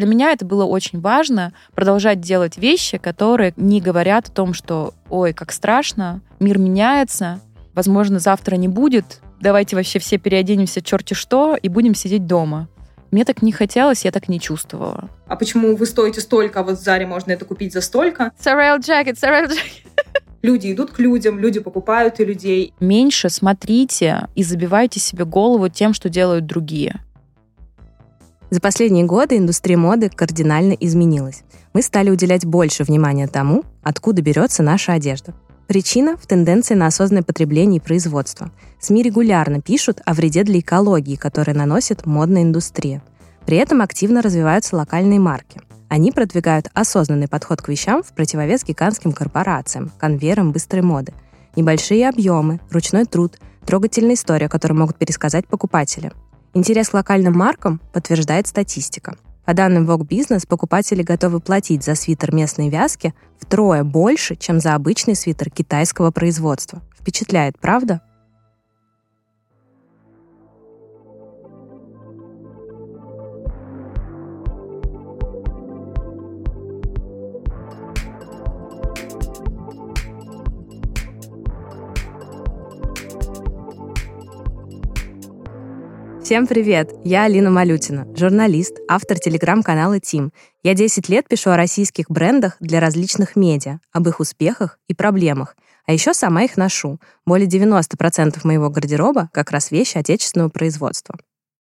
Для меня это было очень важно продолжать делать вещи, которые не говорят о том, что ой, как страшно, мир меняется, возможно, завтра не будет, давайте вообще все переоденемся черти что и будем сидеть дома. Мне так не хотелось, я так не чувствовала. А почему вы стоите столько, а вот в Заре можно это купить за столько? Sorrel jacket, sorrel jacket. Люди идут к людям, люди покупают и людей. Меньше смотрите и забивайте себе голову тем, что делают другие. За последние годы индустрия моды кардинально изменилась. Мы стали уделять больше внимания тому, откуда берется наша одежда. Причина в тенденции на осознанное потребление и производство. СМИ регулярно пишут о вреде для экологии, который наносит модная индустрия. При этом активно развиваются локальные марки. Они продвигают осознанный подход к вещам в противовес гигантским корпорациям, конвейерам быстрой моды. Небольшие объемы, ручной труд, трогательная история, которую могут пересказать покупатели. Интерес к локальным маркам подтверждает статистика. По данным Vogue Business, покупатели готовы платить за свитер местной вязки втрое больше, чем за обычный свитер китайского производства. Впечатляет, правда? Всем привет! Я Алина Малютина, журналист, автор телеграм-канала «Тим». Я 10 лет пишу о российских брендах для различных медиа, об их успехах и проблемах. А еще сама их ношу. Более 90% моего гардероба как раз вещи отечественного производства.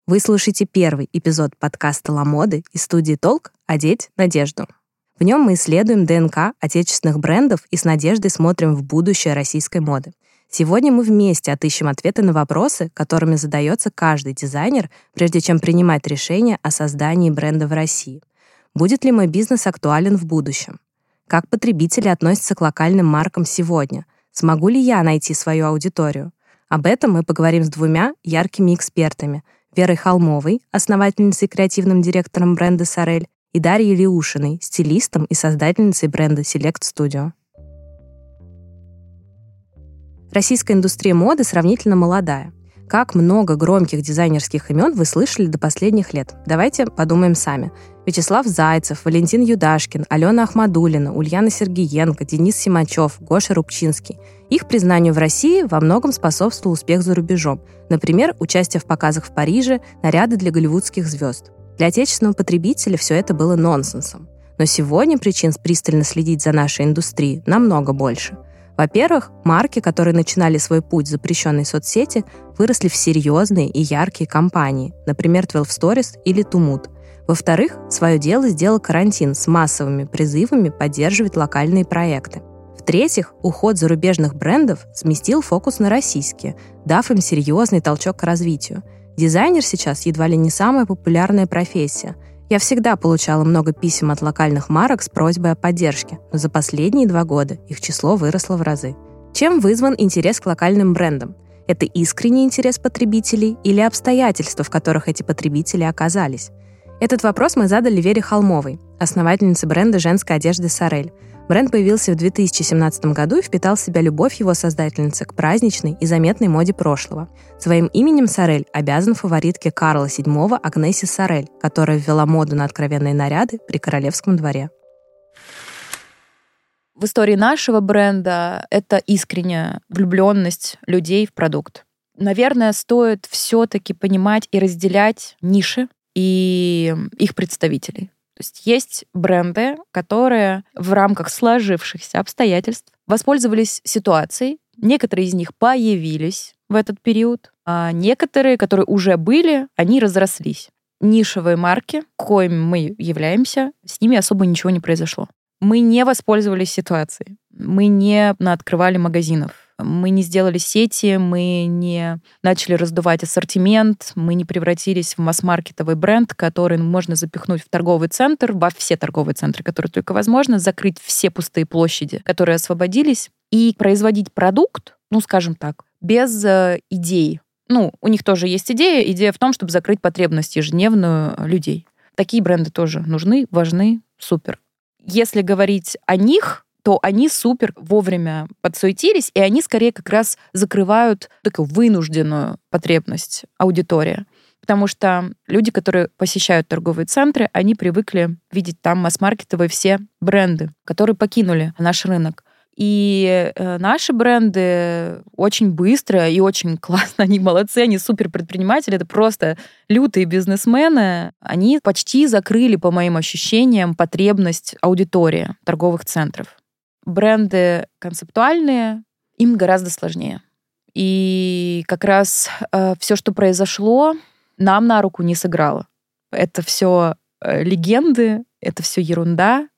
Вы слушаете первый эпизод подкаста «Ла моды» из студии «Толк. Одеть надежду». В нем мы исследуем ДНК отечественных брендов и с надеждой смотрим в будущее российской моды. Сегодня мы вместе отыщем ответы на вопросы, которыми задается каждый дизайнер, прежде чем принимать решение о создании бренда в России. Будет ли мой бизнес актуален в будущем? Как потребители относятся к локальным маркам сегодня? Смогу ли я найти свою аудиторию? Об этом мы поговорим с двумя яркими экспертами. Верой Холмовой, основательницей и креативным директором бренда «Сорель», и Дарьей Леушиной, стилистом и создательницей бренда Select Studio. Российская индустрия моды сравнительно молодая. Как много громких дизайнерских имен вы слышали до последних лет? Давайте подумаем сами. Вячеслав Зайцев, Валентин Юдашкин, Алена Ахмадулина, Ульяна Сергеенко, Денис Симачев, Гоша Рубчинский. Их признанию в России во многом способствовал успех за рубежом. Например, участие в показах в Париже, наряды для голливудских звезд. Для отечественного потребителя все это было нонсенсом. Но сегодня причин пристально следить за нашей индустрией намного больше – во-первых, марки, которые начинали свой путь в запрещенной соцсети, выросли в серьезные и яркие компании, например, 12 Stories или Тумут. Во-вторых, свое дело сделал карантин с массовыми призывами поддерживать локальные проекты. В-третьих, уход зарубежных брендов сместил фокус на российские, дав им серьезный толчок к развитию. Дизайнер сейчас едва ли не самая популярная профессия – я всегда получала много писем от локальных марок с просьбой о поддержке, но за последние два года их число выросло в разы. Чем вызван интерес к локальным брендам? Это искренний интерес потребителей или обстоятельства, в которых эти потребители оказались? Этот вопрос мы задали Вере Холмовой, основательнице бренда женской одежды «Сорель», Бренд появился в 2017 году и впитал в себя любовь его создательницы к праздничной и заметной моде прошлого. Своим именем Сорель обязан фаворитке Карла VII Агнессе Сорель, которая ввела моду на откровенные наряды при королевском дворе. В истории нашего бренда это искренняя влюбленность людей в продукт наверное, стоит все-таки понимать и разделять ниши и их представителей. Есть есть бренды, которые в рамках сложившихся обстоятельств воспользовались ситуацией. Некоторые из них появились в этот период, а некоторые, которые уже были, они разрослись. Нишевые марки, коим мы являемся, с ними особо ничего не произошло. Мы не воспользовались ситуацией. Мы не открывали магазинов мы не сделали сети, мы не начали раздувать ассортимент, мы не превратились в масс-маркетовый бренд, который можно запихнуть в торговый центр, во все торговые центры, которые только возможно, закрыть все пустые площади, которые освободились, и производить продукт, ну, скажем так, без э, идей. Ну, у них тоже есть идея. Идея в том, чтобы закрыть потребность ежедневную людей. Такие бренды тоже нужны, важны, супер. Если говорить о них, то они супер вовремя подсуетились, и они скорее как раз закрывают такую вынужденную потребность аудитории. Потому что люди, которые посещают торговые центры, они привыкли видеть там масс-маркетовые все бренды, которые покинули наш рынок. И э, наши бренды очень быстро и очень классно, они молодцы, они супер предприниматели, это просто лютые бизнесмены. Они почти закрыли, по моим ощущениям, потребность аудитории торговых центров бренды концептуальные, им гораздо сложнее. И как раз э, все, что произошло, нам на руку не сыграло. Это все э, легенды, это все ерунда.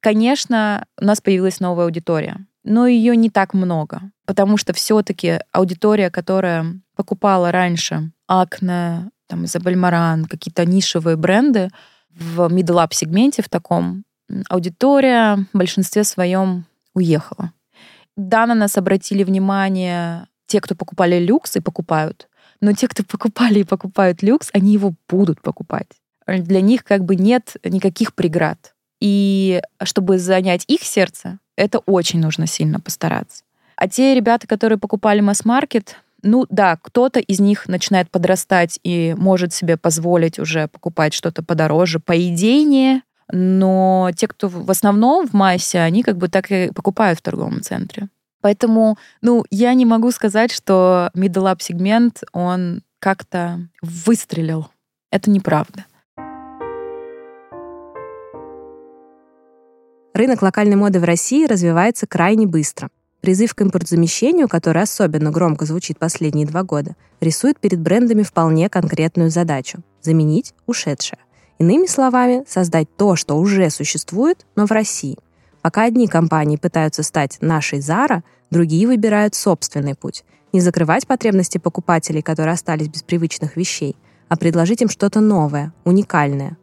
Конечно, у нас появилась новая аудитория, но ее не так много, потому что все-таки аудитория, которая покупала раньше Акне, там, Изабель Маран, какие-то нишевые бренды в middle-up сегменте в таком, аудитория в большинстве своем уехала. Да, на нас обратили внимание те, кто покупали люкс и покупают, но те, кто покупали и покупают люкс, они его будут покупать. Для них как бы нет никаких преград. И чтобы занять их сердце, это очень нужно сильно постараться. А те ребята, которые покупали масс-маркет, ну да, кто-то из них начинает подрастать и может себе позволить уже покупать что-то подороже, по идее, но те, кто в основном в массе, они как бы так и покупают в торговом центре. Поэтому, ну, я не могу сказать, что middle up сегмент, он как-то выстрелил. Это неправда. Рынок локальной моды в России развивается крайне быстро. Призыв к импортзамещению, который особенно громко звучит последние два года, рисует перед брендами вполне конкретную задачу – заменить ушедшее. Иными словами, создать то, что уже существует, но в России. Пока одни компании пытаются стать нашей Zara, другие выбирают собственный путь. Не закрывать потребности покупателей, которые остались без привычных вещей, а предложить им что-то новое, уникальное.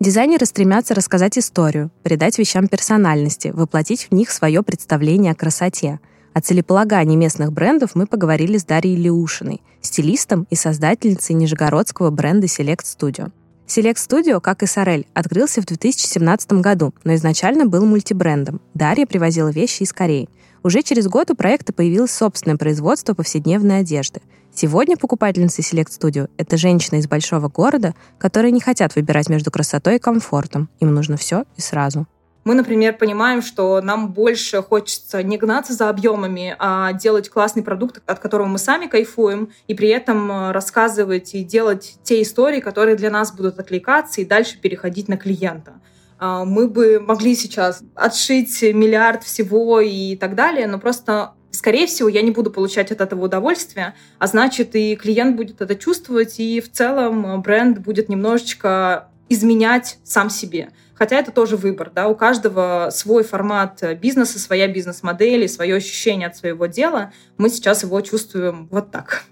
Дизайнеры стремятся рассказать историю, придать вещам персональности, воплотить в них свое представление о красоте. О целеполагании местных брендов мы поговорили с Дарьей Леушиной, стилистом и создательницей нижегородского бренда Select Studio. Select Studio, как и Сорель, открылся в 2017 году, но изначально был мультибрендом. Дарья привозила вещи из Кореи. Уже через год у проекта появилось собственное производство повседневной одежды. Сегодня покупательницы Select Studio — это женщины из большого города, которые не хотят выбирать между красотой и комфортом. Им нужно все и сразу. Мы, например, понимаем, что нам больше хочется не гнаться за объемами, а делать классный продукт, от которого мы сами кайфуем, и при этом э, рассказывать и делать те истории, которые для нас будут откликаться и дальше переходить на клиента. А, мы бы могли сейчас отшить миллиард всего и так далее, но просто скорее всего, я не буду получать от этого удовольствия, а значит, и клиент будет это чувствовать, и в целом бренд будет немножечко изменять сам себе. Хотя это тоже выбор, да, у каждого свой формат бизнеса, своя бизнес-модель, свое ощущение от своего дела. Мы сейчас его чувствуем вот так.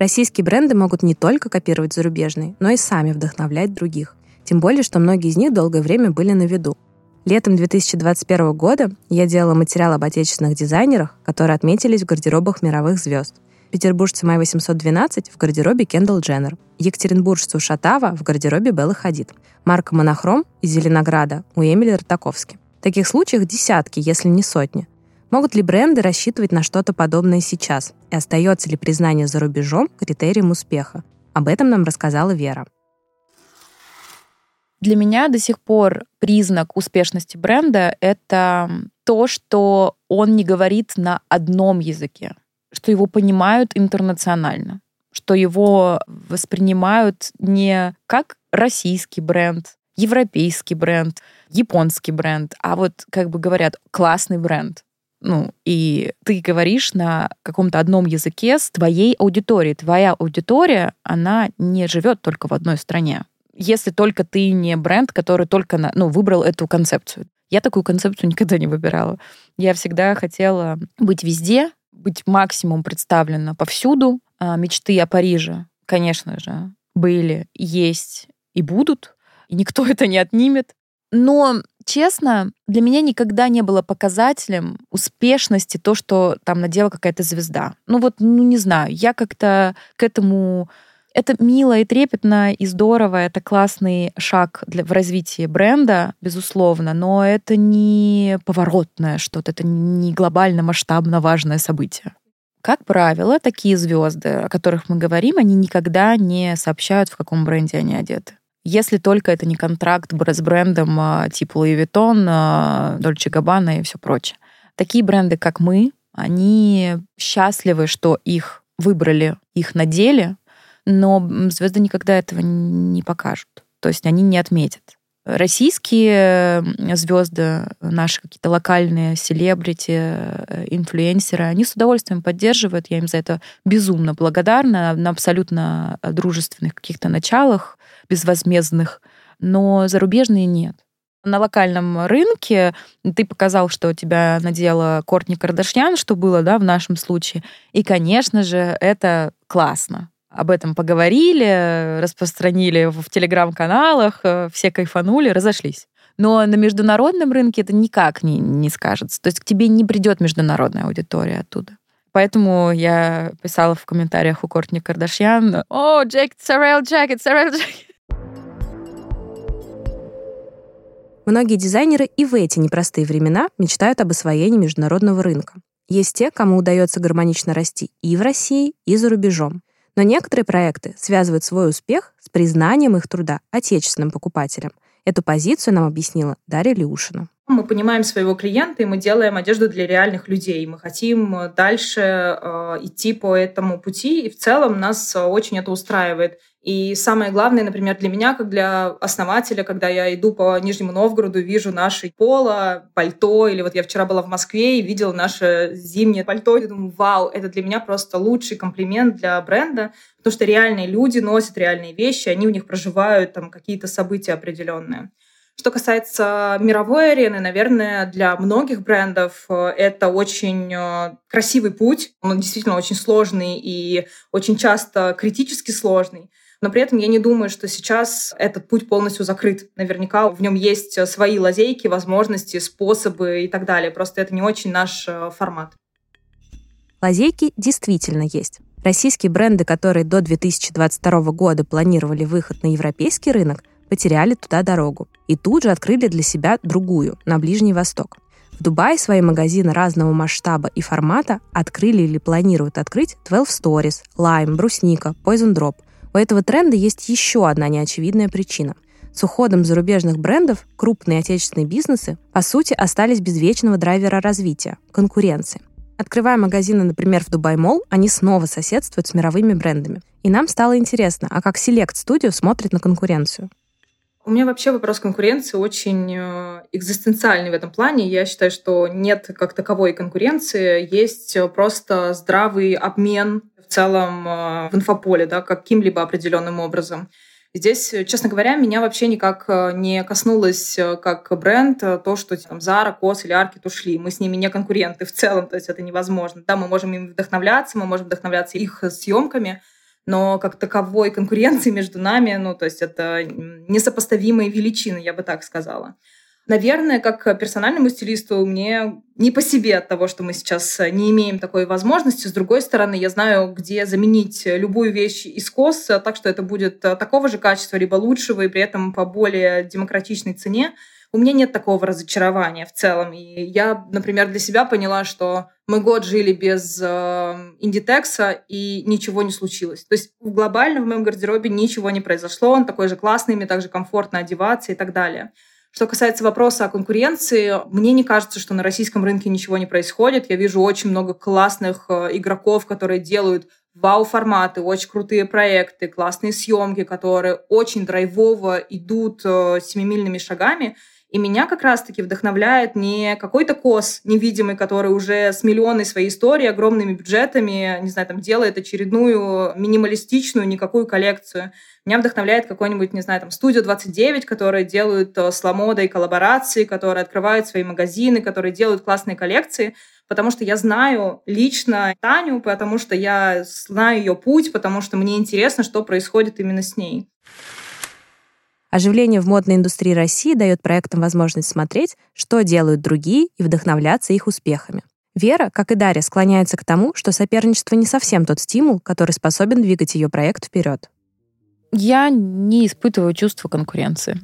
Российские бренды могут не только копировать зарубежные, но и сами вдохновлять других. Тем более, что многие из них долгое время были на виду. Летом 2021 года я делала материал об отечественных дизайнерах, которые отметились в гардеробах мировых звезд – Петербуржцы Май 812 в гардеробе Кендалл Дженнер, екатеринбуржцу Шатава в гардеробе Беллы Хадид, Марка Монохром из Зеленограда у Эмили Ртаковски. Таких случаев десятки, если не сотни. Могут ли бренды рассчитывать на что-то подобное сейчас? И остается ли признание за рубежом критерием успеха? Об этом нам рассказала Вера. Для меня до сих пор признак успешности бренда — это то, что он не говорит на одном языке что его понимают интернационально, что его воспринимают не как российский бренд, европейский бренд, японский бренд, а вот, как бы говорят, классный бренд. Ну, и ты говоришь на каком-то одном языке с твоей аудиторией. Твоя аудитория, она не живет только в одной стране. Если только ты не бренд, который только на, ну, выбрал эту концепцию. Я такую концепцию никогда не выбирала. Я всегда хотела быть везде, быть максимум представлена повсюду. А мечты о Париже, конечно же, были, есть и будут и никто это не отнимет. Но, честно, для меня никогда не было показателем успешности то, что там надела какая-то звезда. Ну вот, ну не знаю, я как-то к этому... Это мило и трепетно, и здорово, это классный шаг для, в развитии бренда, безусловно, но это не поворотное что-то, это не глобально масштабно важное событие. Как правило, такие звезды, о которых мы говорим, они никогда не сообщают, в каком бренде они одеты если только это не контракт с брендом а, типа Louis Vuitton, а, Dolce Gabbana и все прочее. Такие бренды, как мы, они счастливы, что их выбрали, их надели, но звезды никогда этого не покажут. То есть они не отметят. Российские звезды, наши какие-то локальные селебрити, э, инфлюенсеры, они с удовольствием поддерживают. Я им за это безумно благодарна на абсолютно дружественных каких-то началах безвозмездных, но зарубежные нет. На локальном рынке ты показал, что тебя надела Кортни Кардашьян, что было, да, в нашем случае. И, конечно же, это классно. Об этом поговорили, распространили в телеграм-каналах, э, все кайфанули, разошлись. Но на международном рынке это никак не, не скажется. То есть к тебе не придет международная аудитория оттуда. Поэтому я писала в комментариях у Кортни Кардашьян, «О, Джек, Сарел Джекет, Сарел Джекет». Многие дизайнеры и в эти непростые времена мечтают об освоении международного рынка. Есть те, кому удается гармонично расти и в России, и за рубежом. Но некоторые проекты связывают свой успех с признанием их труда отечественным покупателям. Эту позицию нам объяснила Дарья Леушина. Мы понимаем своего клиента, и мы делаем одежду для реальных людей. Мы хотим дальше э, идти по этому пути, и в целом нас очень это устраивает. И самое главное, например, для меня, как для основателя, когда я иду по Нижнему Новгороду, вижу наши поло, пальто, или вот я вчера была в Москве и видела наше зимнее пальто, и думаю, вау, это для меня просто лучший комплимент для бренда, потому что реальные люди носят реальные вещи, они у них проживают там какие-то события определенные. Что касается мировой арены, наверное, для многих брендов э, это очень э, красивый путь. Он действительно очень сложный и очень часто критически сложный. Но при этом я не думаю, что сейчас этот путь полностью закрыт. Наверняка в нем есть свои лазейки, возможности, способы и так далее. Просто это не очень наш э, формат. Лазейки действительно есть. Российские бренды, которые до 2022 года планировали выход на европейский рынок, потеряли туда дорогу и тут же открыли для себя другую, на Ближний Восток. В Дубае свои магазины разного масштаба и формата открыли или планируют открыть 12 Stories, Lime, Брусника, Poison Drop, у этого тренда есть еще одна неочевидная причина. С уходом зарубежных брендов крупные отечественные бизнесы, по сути, остались без вечного драйвера развития – конкуренции. Открывая магазины, например, в Дубай Мол, они снова соседствуют с мировыми брендами. И нам стало интересно, а как Select Studio смотрит на конкуренцию? У меня вообще вопрос конкуренции очень э, экзистенциальный в этом плане. Я считаю, что нет как таковой конкуренции, есть просто здравый обмен в целом э, в инфополе, да, каким-либо определенным образом. Здесь, честно говоря, меня вообще никак э, не коснулось э, как бренд то, что там Zara, Кос или Аркет ушли. Мы с ними не конкуренты в целом, то есть это невозможно. Да, мы можем им вдохновляться, мы можем вдохновляться их съемками, но как таковой конкуренции между нами, ну, то есть это несопоставимые величины, я бы так сказала. Наверное, как персональному стилисту мне не по себе от того, что мы сейчас не имеем такой возможности. С другой стороны, я знаю, где заменить любую вещь из кос, так что это будет такого же качества, либо лучшего, и при этом по более демократичной цене. У меня нет такого разочарования в целом. И я, например, для себя поняла, что мы год жили без э, индитекса, и ничего не случилось. То есть глобально в моем гардеробе ничего не произошло. Он такой же классный, мне также комфортно одеваться и так далее. Что касается вопроса о конкуренции, мне не кажется, что на российском рынке ничего не происходит. Я вижу очень много классных э, игроков, которые делают вау-форматы, очень крутые проекты, классные съемки, которые очень драйвово идут э, семимильными шагами. И меня как раз-таки вдохновляет не какой-то кос невидимый, который уже с миллионной своей историей, огромными бюджетами, не знаю, там делает очередную минималистичную никакую коллекцию. Меня вдохновляет какой-нибудь, не знаю, там, студию 29, которые делают э, с Ламодой коллаборации, которые открывают свои магазины, которые делают классные коллекции, потому что я знаю лично Таню, потому что я знаю ее путь, потому что мне интересно, что происходит именно с ней. Оживление в модной индустрии России дает проектам возможность смотреть, что делают другие, и вдохновляться их успехами. Вера, как и Дарья, склоняется к тому, что соперничество не совсем тот стимул, который способен двигать ее проект вперед. Я не испытываю чувство конкуренции.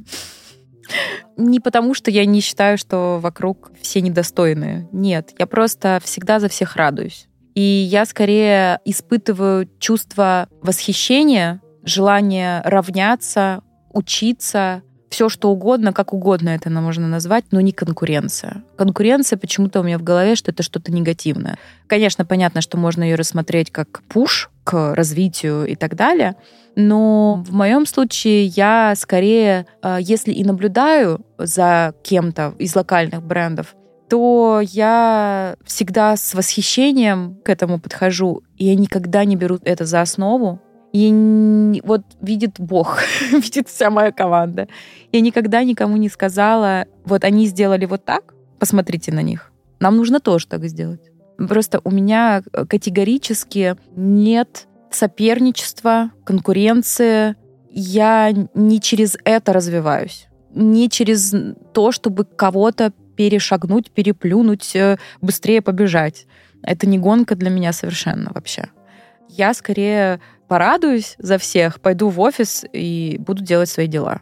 Не потому, что я не считаю, что вокруг все недостойные. Нет, я просто всегда за всех радуюсь. И я скорее испытываю чувство восхищения, желание равняться, учиться, все что угодно, как угодно это можно назвать, но не конкуренция. Конкуренция почему-то у меня в голове, что это что-то негативное. Конечно, понятно, что можно ее рассмотреть как пуш к развитию и так далее, но в моем случае я скорее, э, если и наблюдаю за кем-то из локальных брендов, то я всегда с восхищением к этому подхожу, и я никогда не беру это за основу, и вот видит Бог, видит вся моя команда. Я никогда никому не сказала, вот они сделали вот так, посмотрите на них. Нам нужно тоже так сделать. Просто у меня категорически нет соперничества, конкуренции. Я не через это развиваюсь. Не через то, чтобы кого-то перешагнуть, переплюнуть, э, быстрее побежать. Это не гонка для меня совершенно вообще. Я скорее порадуюсь за всех, пойду в офис и буду делать свои дела.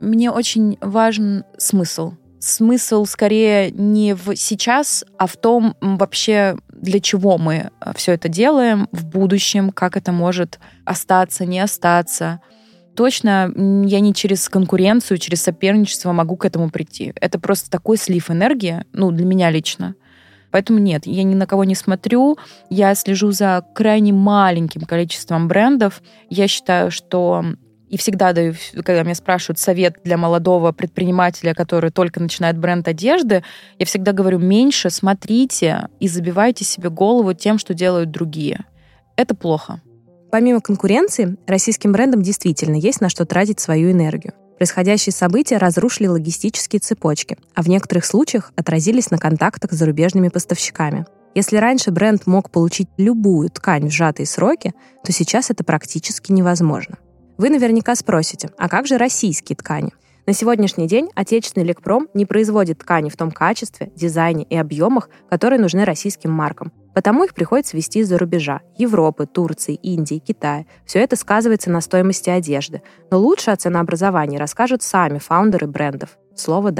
Мне очень важен смысл. Смысл скорее не в сейчас, а в том вообще, для чего мы э, все это делаем в будущем, как это может остаться, не остаться. Точно я не через конкуренцию, через соперничество могу к этому прийти. Это просто такой слив энергии, ну, для меня лично. Поэтому нет, я ни на кого не смотрю. Я слежу за крайне маленьким количеством брендов. Я считаю, что и всегда даю, когда меня спрашивают совет для молодого предпринимателя, который только начинает бренд одежды, я всегда говорю, меньше смотрите и забивайте себе голову тем, что делают другие. Это плохо. Помимо конкуренции, российским брендам действительно есть на что тратить свою энергию. Происходящие события разрушили логистические цепочки, а в некоторых случаях отразились на контактах с зарубежными поставщиками. Если раньше бренд мог получить любую ткань в сжатые сроки, то сейчас это практически невозможно. Вы наверняка спросите, а как же российские ткани? На сегодняшний день отечественный лекпром не производит ткани в том качестве, дизайне и объемах, которые нужны российским маркам. Потому их приходится везти из-за рубежа – Европы, Турции, Индии, Китая. Все это сказывается на стоимости одежды. Но лучше о ценообразовании расскажут сами фаундеры брендов. Слово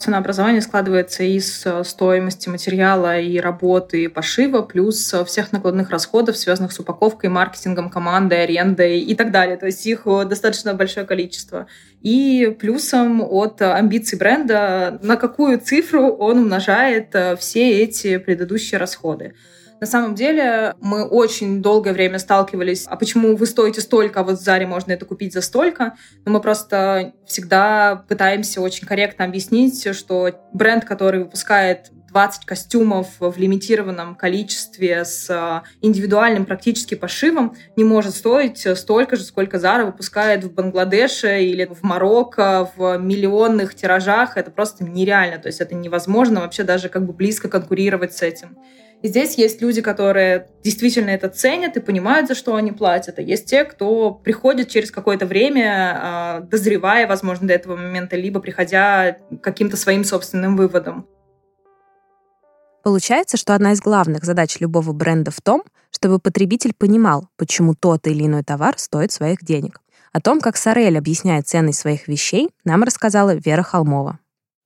Дарья. Ценообразование складывается из э, стоимости материала и работы и пошива, плюс э, всех накладных расходов, связанных с упаковкой, маркетингом, командой, арендой и так далее. То есть их э, достаточно большое количество. И плюсом от амбиций бренда, на какую цифру он умножает все эти предыдущие расходы. На самом деле мы очень долгое время сталкивались, а почему вы стоите столько, а вот в Заре можно это купить за столько. Но мы просто всегда пытаемся очень корректно объяснить, что бренд, который выпускает 20 костюмов в лимитированном количестве с индивидуальным практически пошивом не может стоить столько же, сколько Зара выпускает в Бангладеше или в Марокко в миллионных тиражах. Это просто нереально. То есть это невозможно вообще даже как бы близко конкурировать с этим. И здесь есть люди, которые действительно это ценят и понимают, за что они платят. А есть те, кто приходит через какое-то время, а, дозревая, возможно, до этого момента, либо приходя к каким-то своим собственным выводам. Получается, что одна из главных задач любого бренда в том, чтобы потребитель понимал, почему тот или иной товар стоит своих денег. О том, как Сорель объясняет ценность своих вещей, нам рассказала Вера Холмова.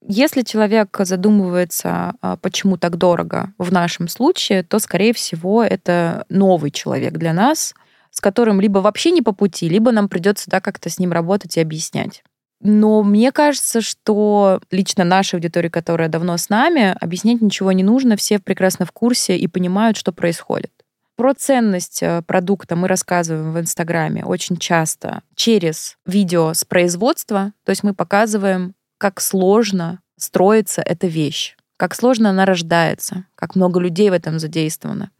Если человек задумывается, а, почему так дорого в нашем случае, то, скорее всего, это новый человек для нас, с которым либо вообще не по пути, либо нам придется да, как-то с ним работать и объяснять. Но мне кажется, что лично наша аудитория, которая давно с нами, объяснять ничего не нужно, все прекрасно в курсе и понимают, что происходит. Про ценность э, продукта мы рассказываем в Инстаграме очень часто через видео с производства. То есть мы показываем, как сложно строится эта вещь, как сложно она рождается, как много людей в этом задействовано.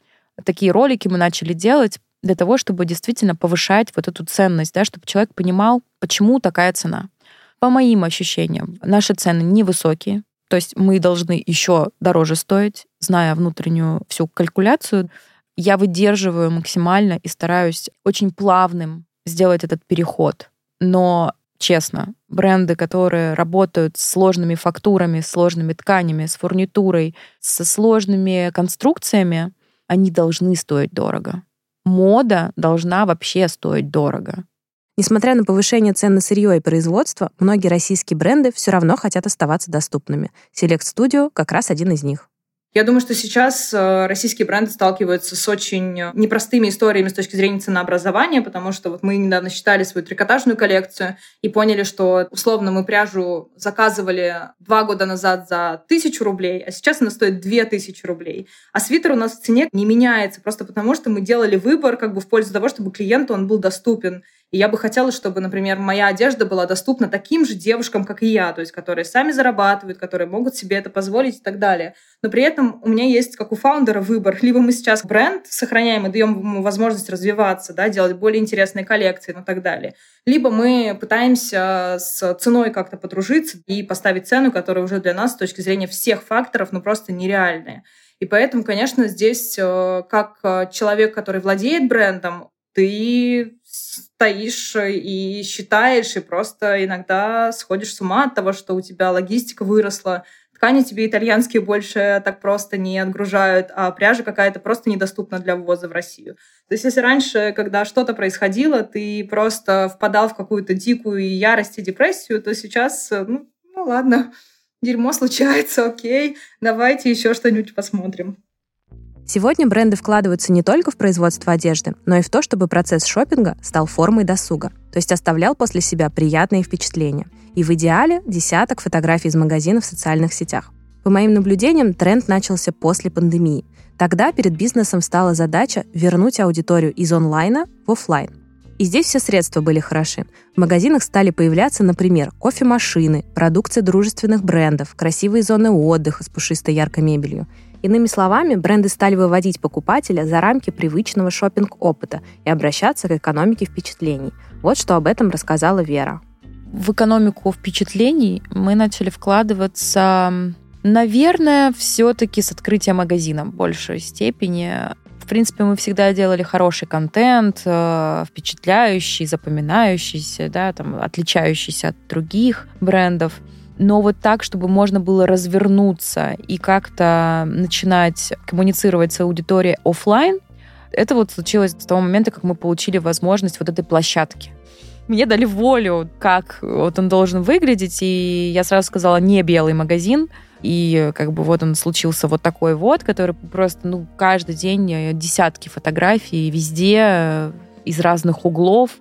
Такие ролики мы начали делать для того, чтобы действительно повышать вот эту ценность, да, чтобы человек понимал, почему такая цена. По моим ощущениям, наши цены невысокие, то есть мы должны еще дороже стоить, зная внутреннюю всю калькуляцию. Я выдерживаю максимально и стараюсь очень плавным сделать этот переход. Но честно, бренды, которые работают с сложными фактурами, с сложными тканями, с фурнитурой, со сложными конструкциями, они должны стоить дорого. Мода должна вообще стоить дорого. Несмотря на повышение цен на сырье и производство, многие российские бренды все равно хотят оставаться доступными. Select Studio как раз один из них. Я думаю, что сейчас э, российские бренды сталкиваются с очень непростыми историями с точки зрения ценообразования, потому что вот мы недавно считали свою трикотажную коллекцию и поняли, что условно мы пряжу заказывали два года назад за тысячу рублей, а сейчас она стоит две тысячи рублей. А свитер у нас в цене не меняется, просто потому что мы делали выбор как бы в пользу того, чтобы клиенту он был доступен. И я бы хотела, чтобы, например, моя одежда была доступна таким же девушкам, как и я, то есть которые сами зарабатывают, которые могут себе это позволить и так далее. Но при этом у меня есть, как у фаундера, выбор. Либо мы сейчас бренд сохраняем и даем ему возможность развиваться, да, делать более интересные коллекции и так далее. Либо мы пытаемся с ценой как-то подружиться и поставить цену, которая уже для нас с точки зрения всех факторов, ну просто нереальная. И поэтому, конечно, здесь э, как э, человек, который владеет брендом, ты стоишь и считаешь, и просто иногда сходишь с ума от того, что у тебя логистика выросла, ткани тебе итальянские больше так просто не отгружают, а пряжа какая-то просто недоступна для ввоза в Россию. То есть если раньше, когда что-то происходило, ты просто впадал в какую-то дикую ярость и депрессию, то сейчас, ну, ну ладно, дерьмо случается, окей, давайте еще что-нибудь посмотрим. Сегодня бренды вкладываются не только в производство одежды, но и в то, чтобы процесс шопинга стал формой досуга, то есть оставлял после себя приятные впечатления. И в идеале десяток фотографий из магазинов в социальных сетях. По моим наблюдениям, тренд начался после пандемии. Тогда перед бизнесом стала задача вернуть аудиторию из онлайна в офлайн. И здесь все средства были хороши. В магазинах стали появляться, например, кофемашины, продукция дружественных брендов, красивые зоны отдыха с пушистой яркой мебелью – Иными словами, бренды стали выводить покупателя за рамки привычного шопинг-опыта и обращаться к экономике впечатлений. Вот что об этом рассказала Вера. В экономику впечатлений мы начали вкладываться, наверное, все-таки с открытия магазина в большей степени. В принципе, мы всегда делали хороший контент, э, впечатляющий, запоминающийся, да, там, отличающийся от других брендов но вот так, чтобы можно было развернуться и как-то начинать коммуницировать с аудиторией офлайн, это вот случилось с того момента, как мы получили возможность вот этой площадки. Мне дали волю, как вот он должен выглядеть, и я сразу сказала, не белый магазин, и как бы вот он случился вот такой вот, который просто, ну, каждый день десятки фотографий везде, из разных углов.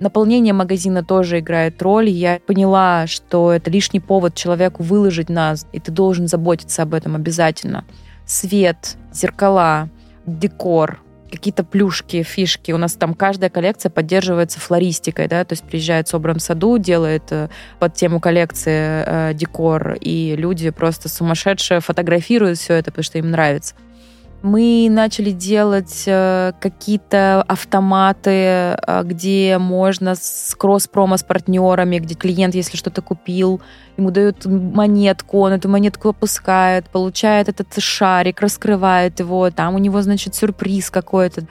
Наполнение магазина тоже играет роль. Я поняла, что это лишний повод человеку выложить нас, и ты должен заботиться об этом обязательно. Свет, зеркала, декор, какие-то плюшки, фишки. У нас там каждая коллекция поддерживается флористикой, да, то есть приезжает Собран Саду, делает э, под тему коллекции э, декор, и люди просто сумасшедшие фотографируют все это, потому что им нравится. Мы начали делать э, какие-то автоматы, э, где можно с кросс-промо с партнерами, где клиент, если что-то купил, ему дают монетку, он эту монетку опускает, получает этот шарик, раскрывает его, там у него, значит, сюрприз какой-то.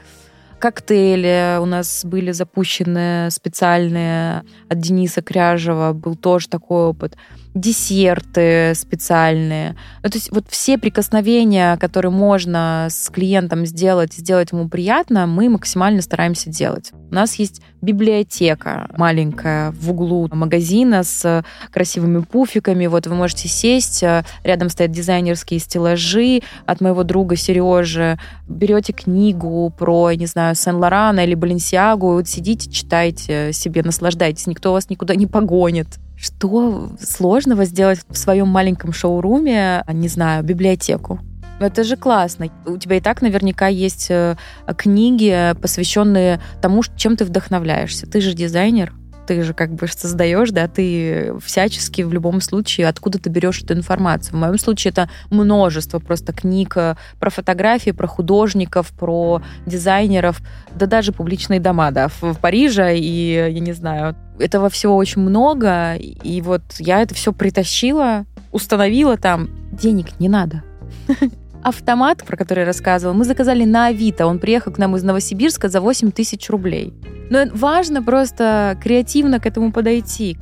Коктейли у нас были запущены специальные от Дениса Кряжева, был тоже такой опыт десерты специальные. Ну, то есть вот все прикосновения, которые можно с клиентом сделать, сделать ему приятно, мы максимально стараемся делать. У нас есть библиотека маленькая в углу магазина с красивыми пуфиками. Вот вы можете сесть, рядом стоят дизайнерские стеллажи от моего друга Сережи. Берете книгу про, не знаю, Сен-Лорана или Баленсиагу, вот сидите, читайте себе, наслаждайтесь. Никто вас никуда не погонит. Что сложного сделать в своем маленьком шоуруме, не знаю, библиотеку? Это же классно. У тебя и так наверняка есть э, книги, посвященные тому, чем ты вдохновляешься. Ты же дизайнер, ты же как бы создаешь, да, ты всячески в любом случае откуда ты берешь эту информацию. В моем случае это множество просто книг э, про фотографии, про художников, про дизайнеров, да даже публичные дома, да, в, в Париже, и я не знаю, этого всего очень много, и вот я это все притащила, установила там, денег не надо. Автомат, про который я рассказывала, мы заказали на Авито. Он приехал к нам из Новосибирска за 8 тысяч рублей. Но важно просто креативно к этому подойти.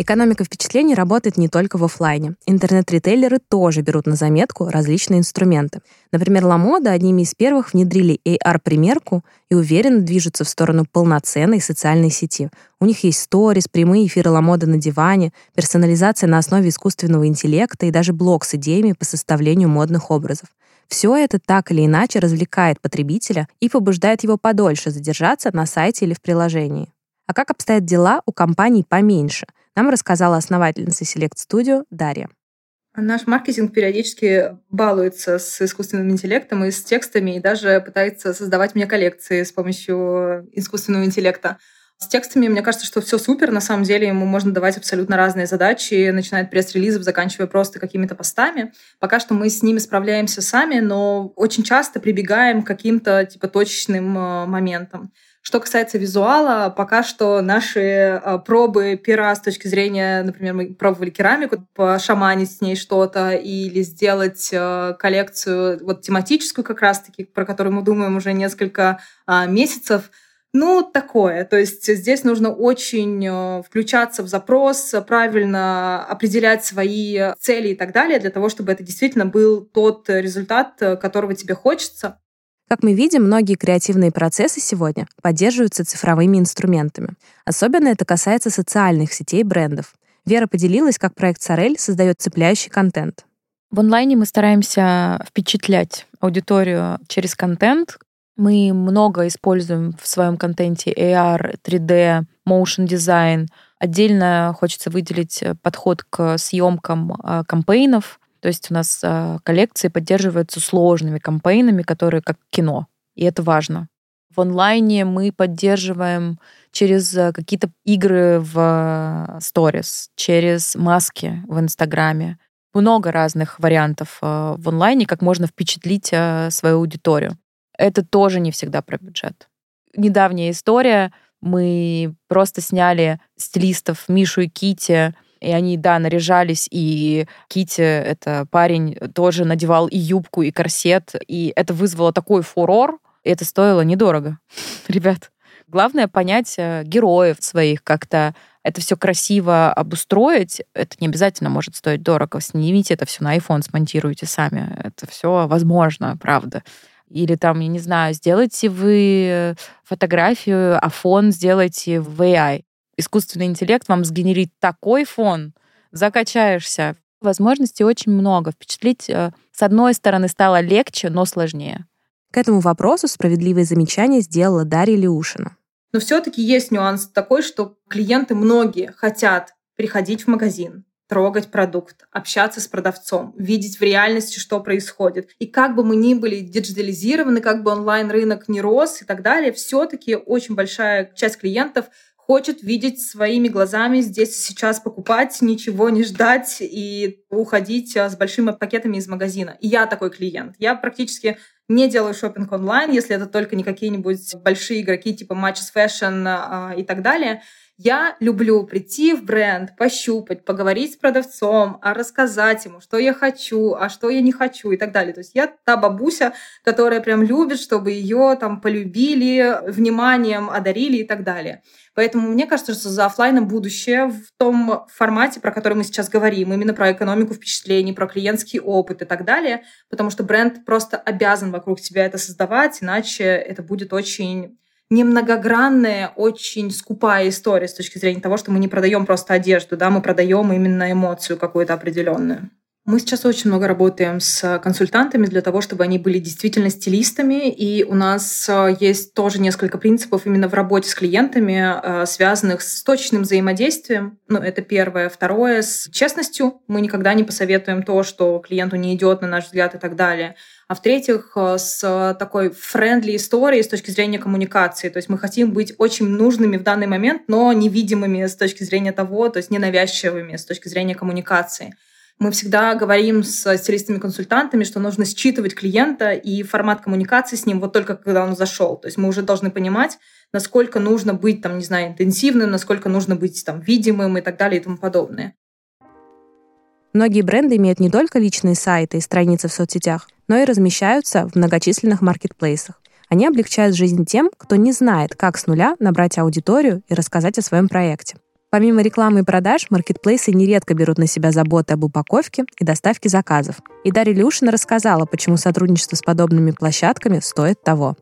Экономика впечатлений работает не только в офлайне. Интернет-ритейлеры тоже берут на заметку различные инструменты. Например, Ламода одними из первых внедрили AR-примерку и уверенно движутся в сторону полноценной социальной сети. У них есть сторис, прямые эфиры Ламода на диване, персонализация на основе искусственного интеллекта и даже блог с идеями по составлению модных образов. Все это так или иначе развлекает потребителя и побуждает его подольше задержаться на сайте или в приложении. А как обстоят дела у компаний поменьше? Нам рассказала основательница Select Studio Дарья. Наш маркетинг периодически балуется с искусственным интеллектом и с текстами, и даже пытается создавать мне коллекции с помощью искусственного интеллекта. С текстами, мне кажется, что все супер. На самом деле ему можно давать абсолютно разные задачи, начиная от пресс-релизов, заканчивая просто какими-то постами. Пока что мы с ними справляемся сами, но очень часто прибегаем к каким-то типа точечным э, моментам. Что касается визуала, пока что наши э, пробы пера с точки зрения, например, мы пробовали керамику, пошаманить с ней что-то или сделать э, коллекцию вот тематическую как раз-таки, про которую мы думаем уже несколько а, месяцев, ну, такое. То есть здесь нужно очень э, включаться в запрос, правильно определять свои цели и так далее, для того, чтобы это действительно был тот результат, которого тебе хочется. Как мы видим, многие креативные процессы сегодня поддерживаются цифровыми инструментами. Особенно это касается социальных сетей брендов. Вера поделилась, как проект «Сорель» создает цепляющий контент. В онлайне мы стараемся впечатлять аудиторию через контент. Мы много используем в своем контенте AR, 3D, motion design. Отдельно хочется выделить подход к съемкам а, кампейнов, то есть у нас э, коллекции поддерживаются сложными кампейнами, которые как кино, и это важно. В онлайне мы поддерживаем через э, какие-то игры в сторис, через маски в Инстаграме. Много разных вариантов в онлайне, как можно впечатлить свою аудиторию. Это тоже не всегда про бюджет. Недавняя история. Мы просто сняли стилистов Мишу и Кити и они, да, наряжались, и Кити, это парень, тоже надевал и юбку, и корсет, и это вызвало такой фурор, и это стоило недорого, ребят. Главное понять э, героев своих как-то, это все красиво обустроить, это не обязательно может стоить дорого. Снимите это все на iPhone, смонтируйте сами. Это все возможно, правда. Или там, я не знаю, сделайте вы фотографию, а фон сделайте в AI искусственный интеллект вам сгенерит такой фон, закачаешься. Возможностей очень много. Впечатлить, э, с одной стороны, стало легче, но сложнее. К этому вопросу справедливое замечание сделала Дарья Леушина. Но все-таки есть нюанс такой, что клиенты многие хотят приходить в магазин, трогать продукт, общаться с продавцом, видеть в реальности, что происходит. И как бы мы ни были диджитализированы, как бы онлайн-рынок не рос и так далее, все-таки очень большая часть клиентов хочет видеть своими глазами здесь сейчас покупать, ничего не ждать и уходить а, с большими пакетами из магазина. И я такой клиент. Я практически не делаю шопинг онлайн, если это только не какие-нибудь большие игроки типа Matches Fashion а, и так далее. Я люблю прийти в бренд, пощупать, поговорить с продавцом, а рассказать ему, что я хочу, а что я не хочу и так далее. То есть я та бабуся, которая прям любит, чтобы ее там полюбили, вниманием одарили и так далее. Поэтому мне кажется, что за офлайном будущее в том формате, про который мы сейчас говорим, именно про экономику впечатлений, про клиентский опыт и так далее, потому что бренд просто обязан вокруг тебя это создавать, иначе это будет очень немногогранная, очень скупая история с точки зрения того, что мы не продаем просто одежду, да, мы продаем именно эмоцию какую-то определенную. Мы сейчас очень много работаем с консультантами для того, чтобы они были действительно стилистами. И у нас э, есть тоже несколько принципов именно в работе с клиентами, э, связанных с точным взаимодействием. Ну, это первое. Второе, с честностью. Мы никогда не посоветуем то, что клиенту не идет, на наш взгляд, и так далее. А в-третьих, э, с такой френдли историей с точки зрения коммуникации. То есть мы хотим быть очень нужными в данный момент, но невидимыми с точки зрения того, то есть ненавязчивыми с точки зрения коммуникации. Мы всегда говорим с стилистами-консультантами, что нужно считывать клиента и формат коммуникации с ним вот только когда он зашел. То есть мы уже должны понимать, насколько нужно быть, там, не знаю, интенсивным, насколько нужно быть там видимым и так далее и тому подобное. Многие бренды имеют не только личные сайты и страницы в соцсетях, но и размещаются в многочисленных маркетплейсах. Они облегчают жизнь тем, кто не знает, как с нуля набрать аудиторию и рассказать о своем проекте. Помимо рекламы и продаж, маркетплейсы нередко берут на себя заботы об упаковке и доставке заказов. И Дарья Люшина рассказала, почему сотрудничество с подобными площадками стоит того.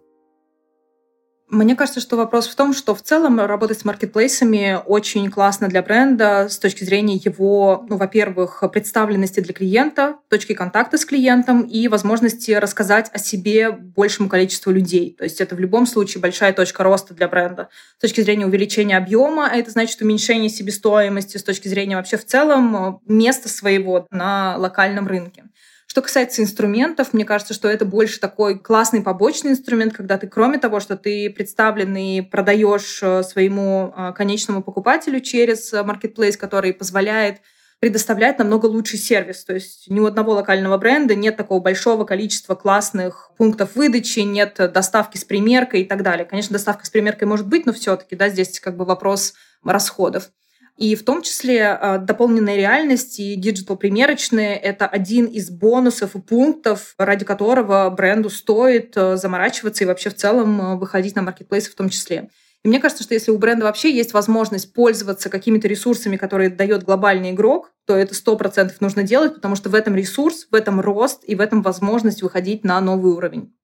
Мне кажется, что вопрос в том, что в целом работать с маркетплейсами очень классно для бренда с точки зрения его, ну, во-первых, представленности для клиента, точки контакта с клиентом и возможности рассказать о себе большему количеству людей. То есть это в любом случае большая точка роста для бренда. С точки зрения увеличения объема, это значит уменьшение себестоимости, с точки зрения вообще в целом места своего на локальном рынке. Что касается инструментов, мне кажется, что это больше такой классный побочный инструмент, когда ты, кроме того, что ты представлен и продаешь э, своему э, конечному покупателю через маркетплейс, который позволяет предоставлять намного лучший сервис. То есть ни у одного локального бренда нет такого большого количества классных пунктов выдачи, нет доставки с примеркой и так далее. Конечно, доставка с примеркой может быть, но все-таки да, здесь как бы вопрос расходов. И в том числе а, дополненная реальность и диджитал-примерочные — это один из бонусов и пунктов, ради которого бренду стоит э, заморачиваться и вообще в целом э, выходить на маркетплейсы в том числе. И мне кажется, что если у бренда вообще есть возможность пользоваться какими-то ресурсами, которые дает глобальный игрок, то это сто процентов нужно делать, потому что в этом ресурс, в этом рост и в этом возможность выходить на новый уровень.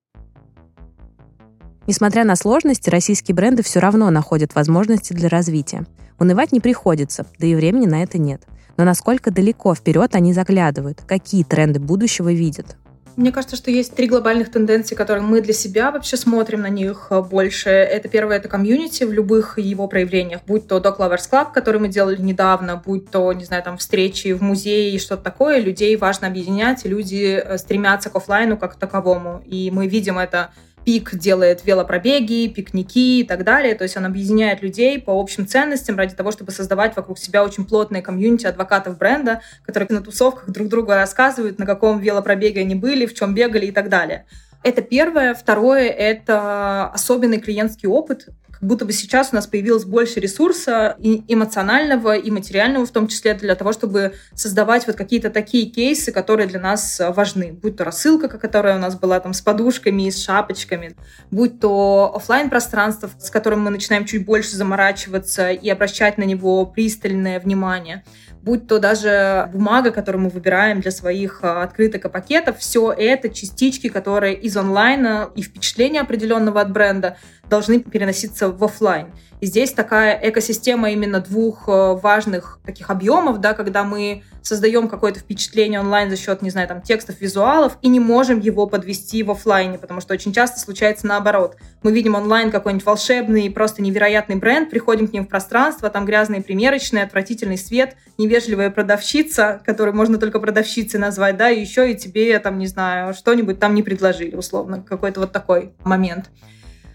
Несмотря на сложности, российские бренды все равно находят возможности для развития. Унывать не приходится, да и времени на это нет. Но насколько далеко вперед они заглядывают, какие тренды будущего видят? Мне кажется, что есть три глобальных тенденции, которые мы для себя вообще смотрим на них э, больше. Это первое, это комьюнити в любых его проявлениях, будь то Dog Lovers Club, который мы делали недавно, будь то, не знаю, там встречи в музее и что-то такое. Людей важно объединять, люди э, стремятся к офлайну как таковому. И мы видим это Пик делает велопробеги, пикники и так далее. То есть он объединяет людей по общим ценностям ради того, чтобы создавать вокруг себя очень плотное комьюнити адвокатов бренда, которые на тусовках друг другу рассказывают, на каком велопробеге они были, в чем бегали и так далее. Это первое. Второе — это особенный клиентский опыт, будто бы сейчас у нас появилось больше ресурса и эмоционального, и материального в том числе для того, чтобы создавать вот какие-то такие кейсы, которые для нас важны. Будь то рассылка, которая у нас была там с подушками и с шапочками, будь то офлайн пространство с которым мы начинаем чуть больше заморачиваться и обращать на него пристальное внимание будь то даже бумага, которую мы выбираем для своих а, открыток и пакетов, все это частички, которые из онлайна и впечатления определенного от бренда должны переноситься в офлайн. И здесь такая экосистема именно двух э, важных таких объемов, да, когда мы создаем какое-то впечатление онлайн за счет, не знаю, там, текстов, визуалов, и не можем его подвести в офлайне, потому что очень часто случается наоборот. Мы видим онлайн какой-нибудь волшебный, просто невероятный бренд, приходим к ним в пространство, там грязные примерочные, отвратительный свет, невежливая продавщица, которую можно только продавщицей назвать, да, и еще и тебе, там, не знаю, что-нибудь там не предложили, условно, какой-то вот такой момент.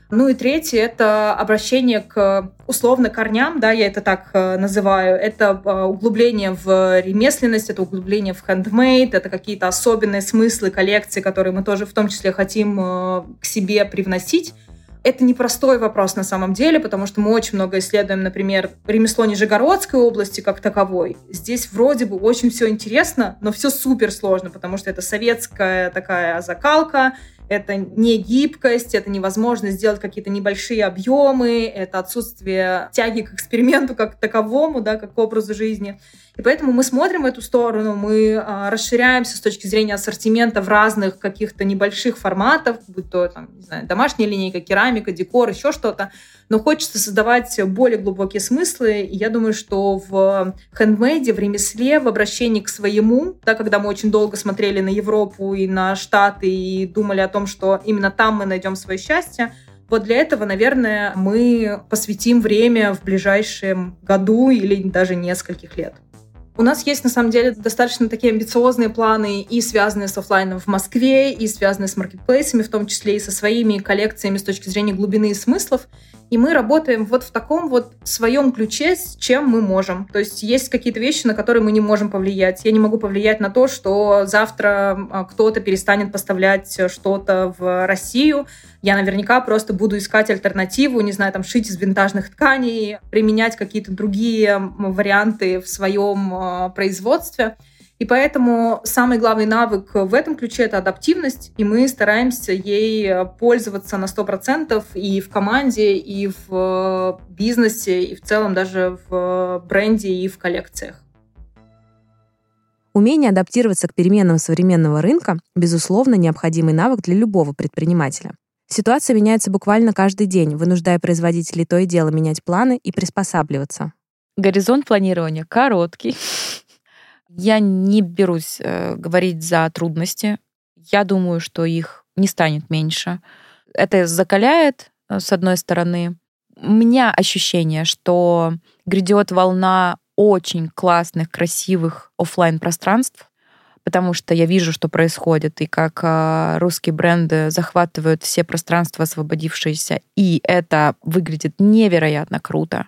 Ну и третье — это обращение к условно корням, да, я это так э, называю. Это э, углубление в ремесленность, это углубление в хендмейд, это какие-то особенные смыслы коллекции, которые мы тоже в том числе хотим э, к себе привносить. Это непростой вопрос на самом деле, потому что мы очень много исследуем, например, ремесло Нижегородской области как таковой. Здесь вроде бы очень все интересно, но все супер сложно, потому что это советская такая закалка, это не гибкость, это невозможность сделать какие-то небольшие объемы, это отсутствие тяги к эксперименту как таковому, да, как к образу жизни. И поэтому мы смотрим в эту сторону, мы а, расширяемся с точки зрения ассортимента в разных каких-то небольших форматах, будь то там, не знаю, домашняя линейка, керамика, декор, еще что-то. Но хочется создавать более глубокие смыслы. И я думаю, что в хендмейде, в ремесле, в обращении к своему, да, когда мы очень долго смотрели на Европу и на Штаты и думали о том, что именно там мы найдем свое счастье, вот для этого, наверное, мы посвятим время в ближайшем году или даже нескольких лет. У нас есть, на самом деле, достаточно такие амбициозные планы и связанные с офлайном в Москве, и связанные с маркетплейсами, в том числе и со своими коллекциями с точки зрения глубины и смыслов. И мы работаем вот в таком вот своем ключе, с чем мы можем. То есть есть какие-то вещи, на которые мы не можем повлиять. Я не могу повлиять на то, что завтра а, кто-то перестанет поставлять что-то в Россию. Я наверняка просто буду искать альтернативу, не знаю, там шить из винтажных тканей, применять какие-то другие варианты в своем а, производстве. И поэтому самый главный навык в этом ключе — это адаптивность, и мы стараемся ей пользоваться на 100% и в команде, и в бизнесе, и в целом даже в бренде и в коллекциях. Умение адаптироваться к переменам современного рынка — безусловно необходимый навык для любого предпринимателя. Ситуация меняется буквально каждый день, вынуждая производителей то и дело менять планы и приспосабливаться. Горизонт планирования короткий, я не берусь э, говорить за трудности. Я думаю, что их не станет меньше. Это закаляет, э, с одной стороны. У меня ощущение, что грядет волна очень классных, красивых офлайн пространств, потому что я вижу, что происходит, и как э, русские бренды захватывают все пространства освободившиеся, и это выглядит невероятно круто.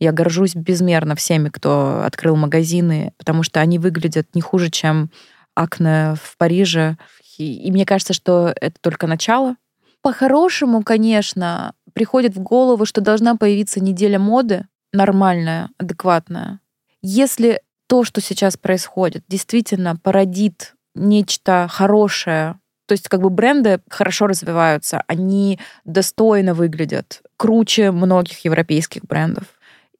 Я горжусь безмерно всеми, кто открыл магазины, потому что они выглядят не хуже, чем Акне в Париже. И, и мне кажется, что это только начало. По-хорошему, конечно, приходит в голову, что должна появиться неделя моды, нормальная, адекватная. Если то, что сейчас происходит, действительно породит нечто хорошее, то есть как бы бренды хорошо развиваются, они достойно выглядят, круче многих европейских брендов.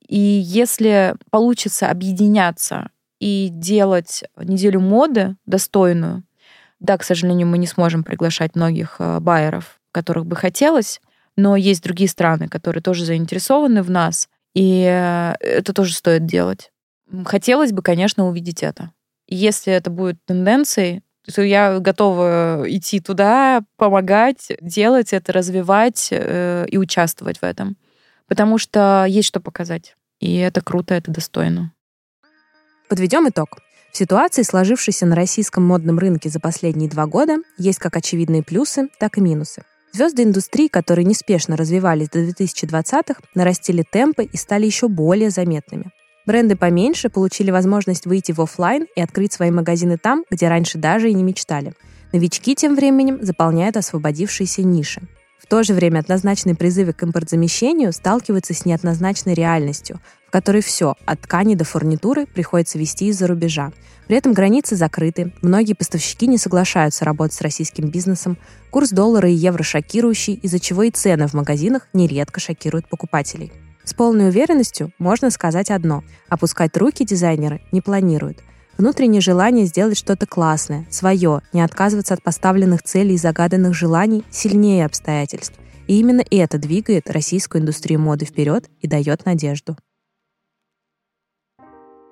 И если получится объединяться и делать неделю моды достойную, да, к сожалению, мы не сможем приглашать многих э, байеров, которых бы хотелось, но есть другие страны, которые тоже заинтересованы в нас, и э, это тоже стоит делать. Хотелось бы, конечно, увидеть это. Если это будет тенденцией, то я готова идти туда, помогать, делать это, развивать э, и участвовать в этом. Потому что есть что показать. И это круто, это достойно. Подведем итог. В ситуации, сложившейся на российском модном рынке за последние два года, есть как очевидные плюсы, так и минусы. Звезды индустрии, которые неспешно развивались до 2020-х, нарастили темпы и стали еще более заметными. Бренды поменьше получили возможность выйти в офлайн и открыть свои магазины там, где раньше даже и не мечтали. Новички тем временем заполняют освободившиеся ниши то же время однозначные призывы к импортзамещению сталкиваются с неоднозначной реальностью, в которой все, от ткани до фурнитуры, приходится вести из-за рубежа. При этом границы закрыты, многие поставщики не соглашаются работать с российским бизнесом, курс доллара и евро шокирующий, из-за чего и цены в магазинах нередко шокируют покупателей. С полной уверенностью можно сказать одно – опускать руки дизайнеры не планируют. Внутреннее желание сделать что-то классное, свое, не отказываться от поставленных целей и загаданных желаний сильнее обстоятельств. И именно это двигает российскую индустрию моды вперед и дает надежду.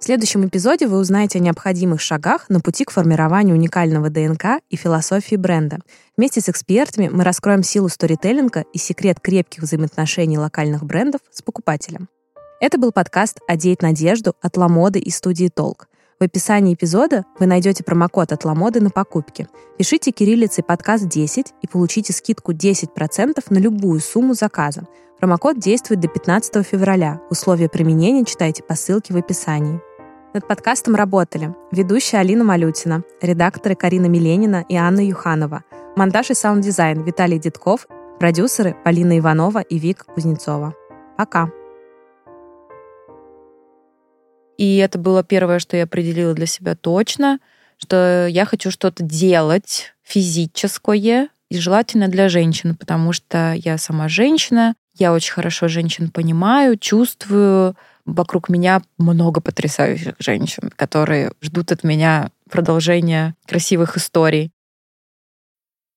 В следующем эпизоде вы узнаете о необходимых шагах на пути к формированию уникального ДНК и философии бренда. Вместе с экспертами мы раскроем силу сторителлинга и секрет крепких взаимоотношений локальных брендов с покупателем. Это был подкаст «Одеть надежду» от Ламоды и студии «Толк». В описании эпизода вы найдете промокод от Ламоды на покупки. Пишите кириллицей подкаст 10 и получите скидку 10% на любую сумму заказа. Промокод действует до 15 февраля. Условия применения читайте по ссылке в описании. Над подкастом работали ведущая Алина Малютина, редакторы Карина Миленина и Анна Юханова, монтаж и саунд-дизайн Виталий Дедков, продюсеры Полина Иванова и Вика Кузнецова. Пока! И это было первое, что я определила для себя точно, что я хочу что-то делать физическое, И желательно для женщин, потому что я сама женщина, я очень хорошо женщин понимаю, чувствую. Вокруг меня много потрясающих женщин, которые ждут от меня продолжения красивых историй.